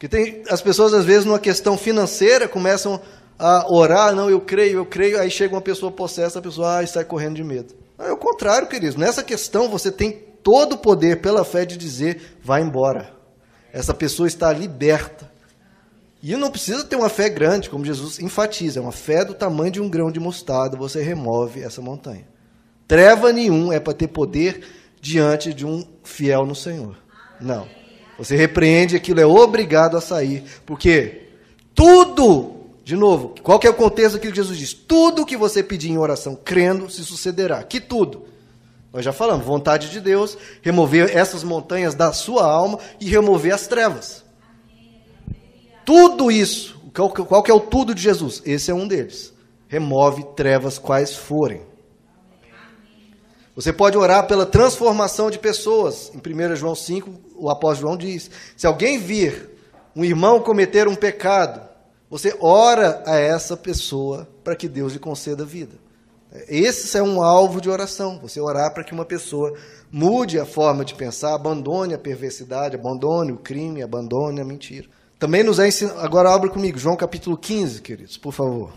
Porque tem, as pessoas, às vezes, numa questão financeira, começam a orar, não, eu creio, eu creio, aí chega uma pessoa possessa, a pessoa ah, sai correndo de medo. É o contrário, queridos. Nessa questão, você tem todo o poder pela fé de dizer, vai embora. Essa pessoa está liberta. E não precisa ter uma fé grande, como Jesus enfatiza, é uma fé do tamanho de um grão de mostarda, você remove essa montanha. Treva nenhum é para ter poder diante de um fiel no Senhor. Não. Você repreende, aquilo é obrigado a sair, porque tudo, de novo, qual que é o contexto daquilo que Jesus diz? Tudo que você pedir em oração, crendo, se sucederá. Que tudo? Nós já falamos, vontade de Deus, remover essas montanhas da sua alma e remover as trevas. Tudo isso, qual, qual que é o tudo de Jesus? Esse é um deles. Remove trevas quais forem. Você pode orar pela transformação de pessoas. Em 1 João 5, o apóstolo João diz: se alguém vir um irmão cometer um pecado, você ora a essa pessoa para que Deus lhe conceda vida. Esse é um alvo de oração. Você orar para que uma pessoa mude a forma de pensar, abandone a perversidade, abandone o crime, abandone a mentira. Também nos é ensinado. Agora abra comigo, João capítulo 15, queridos, por favor.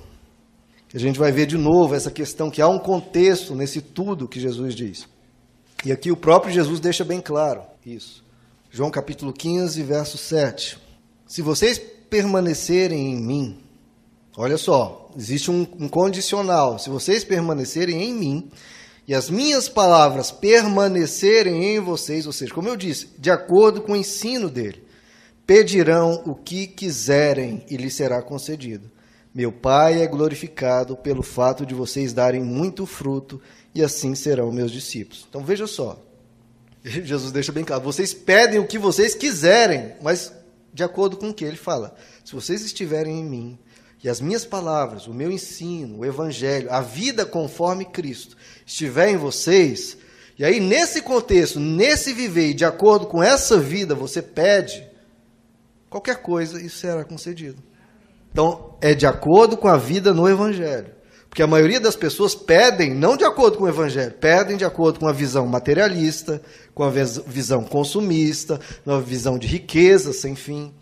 A gente vai ver de novo essa questão que há um contexto nesse tudo que Jesus diz. E aqui o próprio Jesus deixa bem claro isso. João capítulo 15, verso 7. Se vocês permanecerem em mim, olha só, existe um, um condicional. Se vocês permanecerem em mim e as minhas palavras permanecerem em vocês, ou seja, como eu disse, de acordo com o ensino dele, Pedirão o que quiserem e lhes será concedido. Meu Pai é glorificado pelo fato de vocês darem muito fruto e assim serão meus discípulos. Então veja só. Jesus deixa bem claro: vocês pedem o que vocês quiserem, mas de acordo com o que ele fala. Se vocês estiverem em mim e as minhas palavras, o meu ensino, o evangelho, a vida conforme Cristo estiver em vocês, e aí nesse contexto, nesse viver, de acordo com essa vida, você pede, qualquer coisa, isso será concedido. Então, é de acordo com a vida no Evangelho. Porque a maioria das pessoas pedem não de acordo com o Evangelho, pedem de acordo com a visão materialista, com a visão consumista, uma visão de riqueza sem fim.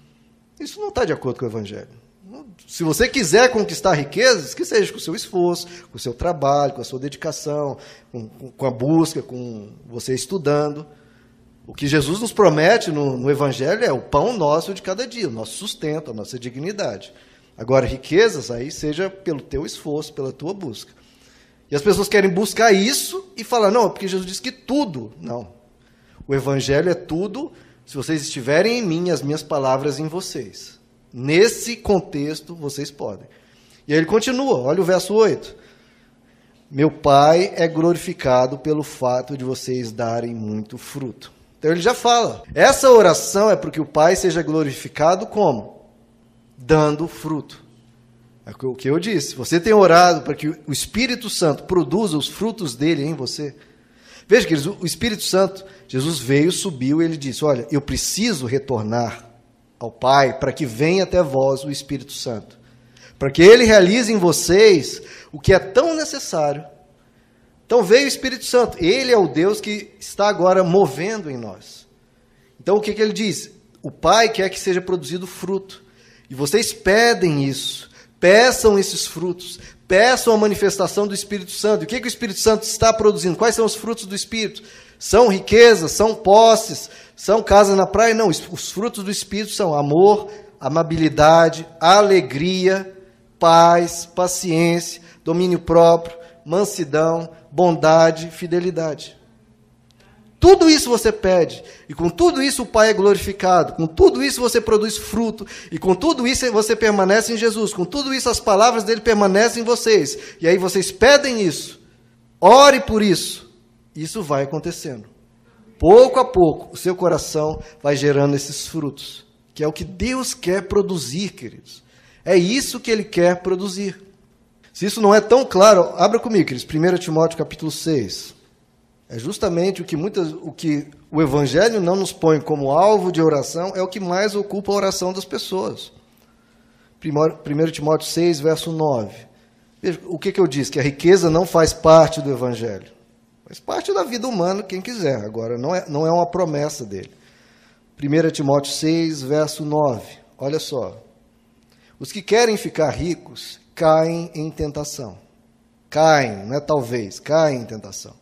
Isso não está de acordo com o Evangelho. Se você quiser conquistar riquezas, que seja com o seu esforço, com o seu trabalho, com a sua dedicação, com, com a busca, com você estudando. O que Jesus nos promete no, no, Evangelho é o pão nosso de cada dia, o nosso sustento, a nossa dignidade. Agora, riquezas, aí seja pelo teu esforço, pela tua busca. E as pessoas querem buscar isso e falar, não, porque Jesus disse que tudo. Não. O Evangelho é tudo se vocês estiverem em mim, as minhas palavras em vocês. Nesse contexto, vocês podem. E aí ele continua, olha o verso 8. Meu Pai é glorificado pelo fato de vocês darem muito fruto. Então ele já fala. Essa oração é para que o Pai seja glorificado como? Dando fruto. É o que eu disse. Você tem orado para que o Espírito Santo produza os frutos dele em você. Veja, que o Espírito Santo, Jesus veio, subiu e ele disse: Olha, eu preciso retornar ao Pai para que venha até vós o Espírito Santo. Para que ele realize em vocês o que é tão necessário então veio o Espírito Santo. Ele é o Deus que está agora movendo em nós. Então o que, que ele diz? O Pai quer que seja produzido fruto. E vocês pedem isso. Peçam esses frutos. Peçam a manifestação do Espírito Santo. E o que, que o Espírito Santo está produzindo? Quais são os frutos do Espírito? São riquezas, são posses, são casa na praia? Não, os frutos do Espírito são amor, amabilidade, alegria, paz, paciência, domínio próprio, mansidão, bondade, fidelidade. Tudo isso você pede, e com tudo isso o Pai é glorificado, com tudo isso você produz fruto, e com tudo isso você permanece em Jesus, com tudo isso as palavras dele permanecem em vocês, e aí vocês pedem isso, ore por isso, isso vai acontecendo. Pouco a pouco, o seu coração vai gerando esses frutos, que é o que Deus quer produzir, queridos. É isso que ele quer produzir. Se isso não é tão claro, abra comigo, queridos, 1 Timóteo capítulo 6. É justamente o que, muitas, o que o Evangelho não nos põe como alvo de oração, é o que mais ocupa a oração das pessoas. 1 Timóteo 6, verso 9. Veja, o que, que eu disse? Que a riqueza não faz parte do Evangelho. Faz parte da vida humana, quem quiser. Agora, não é, não é uma promessa dele. 1 Timóteo 6, verso 9. olha só. Os que querem ficar ricos caem em tentação. Caem, não é talvez, caem em tentação.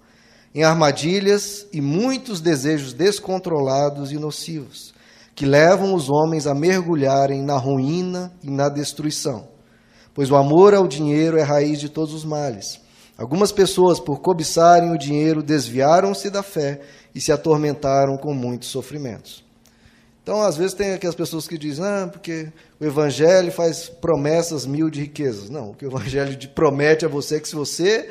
Em armadilhas e muitos desejos descontrolados e nocivos, que levam os homens a mergulharem na ruína e na destruição. Pois o amor ao dinheiro é raiz de todos os males. Algumas pessoas, por cobiçarem o dinheiro, desviaram-se da fé e se atormentaram com muitos sofrimentos. Então, às vezes, tem aquelas pessoas que dizem, ah, porque o Evangelho faz promessas mil de riquezas. Não, o que o Evangelho promete a você é que se você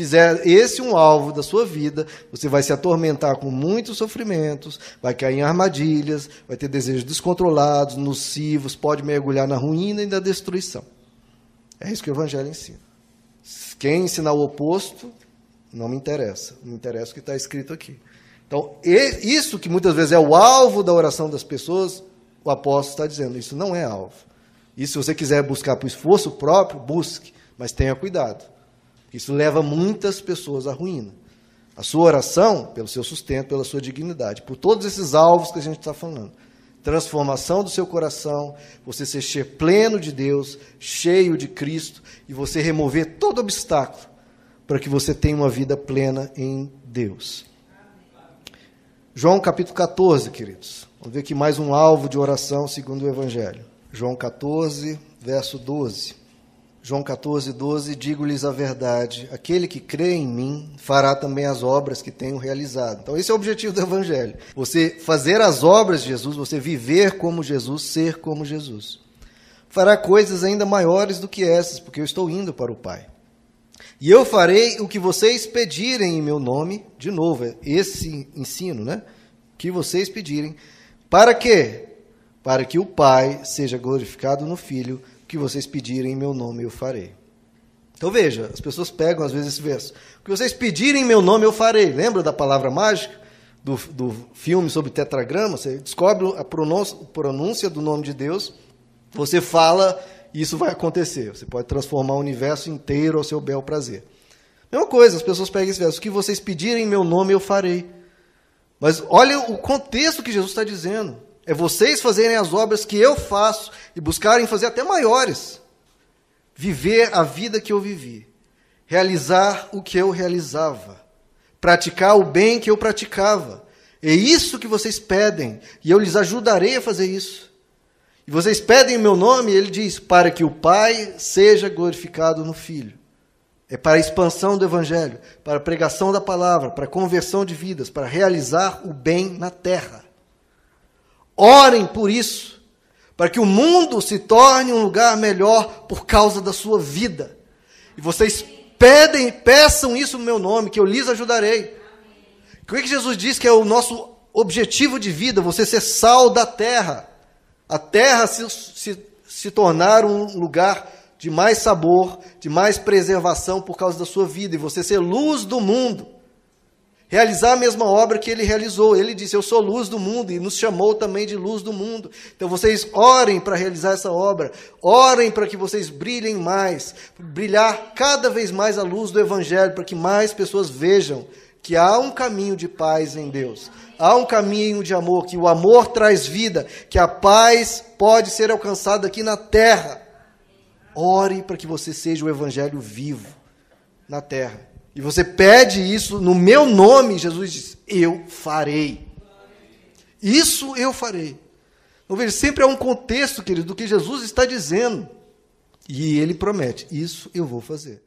fizer esse um alvo da sua vida, você vai se atormentar com muitos sofrimentos, vai cair em armadilhas, vai ter desejos descontrolados, nocivos, pode mergulhar na ruína e na destruição. É isso que o Evangelho ensina. Quem ensinar o oposto, não me interessa. Me interessa o que está escrito aqui. Então, isso que muitas vezes é o alvo da oração das pessoas, o apóstolo está dizendo, isso não é alvo. E se você quiser buscar por esforço próprio, busque, mas tenha cuidado. Isso leva muitas pessoas à ruína. A sua oração, pelo seu sustento, pela sua dignidade, por todos esses alvos que a gente está falando. Transformação do seu coração, você ser pleno de Deus, cheio de Cristo, e você remover todo obstáculo para que você tenha uma vida plena em Deus. João capítulo 14, queridos. Vamos ver aqui mais um alvo de oração segundo o Evangelho. João 14, verso 12. João 14, 12, digo-lhes a verdade, aquele que crê em mim fará também as obras que tenho realizado. Então, esse é o objetivo do Evangelho. Você fazer as obras de Jesus, você viver como Jesus, ser como Jesus fará coisas ainda maiores do que essas, porque eu estou indo para o Pai. E eu farei o que vocês pedirem em meu nome, de novo, é esse ensino, né? Que vocês pedirem. Para quê? Para que o Pai seja glorificado no Filho, que vocês pedirem em meu nome eu farei. Então veja, as pessoas pegam às vezes esse verso. O que vocês pedirem em meu nome eu farei. Lembra da palavra mágica? Do, do filme sobre tetragrama? Você descobre a pronúncia, pronúncia do nome de Deus você fala e isso vai acontecer. Você pode transformar o universo inteiro ao seu bel prazer. Mesma coisa, as pessoas pegam esse verso: o que vocês pedirem em meu nome eu farei. Mas olha o contexto que Jesus está dizendo. É vocês fazerem as obras que eu faço e buscarem fazer até maiores. Viver a vida que eu vivi. Realizar o que eu realizava. Praticar o bem que eu praticava. É isso que vocês pedem. E eu lhes ajudarei a fazer isso. E vocês pedem o meu nome, ele diz, para que o Pai seja glorificado no Filho. É para a expansão do Evangelho, para a pregação da palavra, para a conversão de vidas, para realizar o bem na terra. Orem por isso, para que o mundo se torne um lugar melhor por causa da sua vida. E vocês pedem, peçam isso no meu nome, que eu lhes ajudarei. O que, é que Jesus diz que é o nosso objetivo de vida? Você ser sal da terra a terra se, se, se tornar um lugar de mais sabor, de mais preservação por causa da sua vida, e você ser luz do mundo. Realizar a mesma obra que ele realizou. Ele disse: Eu sou luz do mundo, e nos chamou também de luz do mundo. Então vocês orem para realizar essa obra, orem para que vocês brilhem mais, brilhar cada vez mais a luz do Evangelho, para que mais pessoas vejam que há um caminho de paz em Deus, há um caminho de amor, que o amor traz vida, que a paz pode ser alcançada aqui na terra. Ore para que você seja o evangelho vivo na terra. E você pede isso no meu nome, Jesus diz: Eu farei. Isso eu farei. Então veja, sempre há um contexto, querido, do que Jesus está dizendo. E ele promete: Isso eu vou fazer.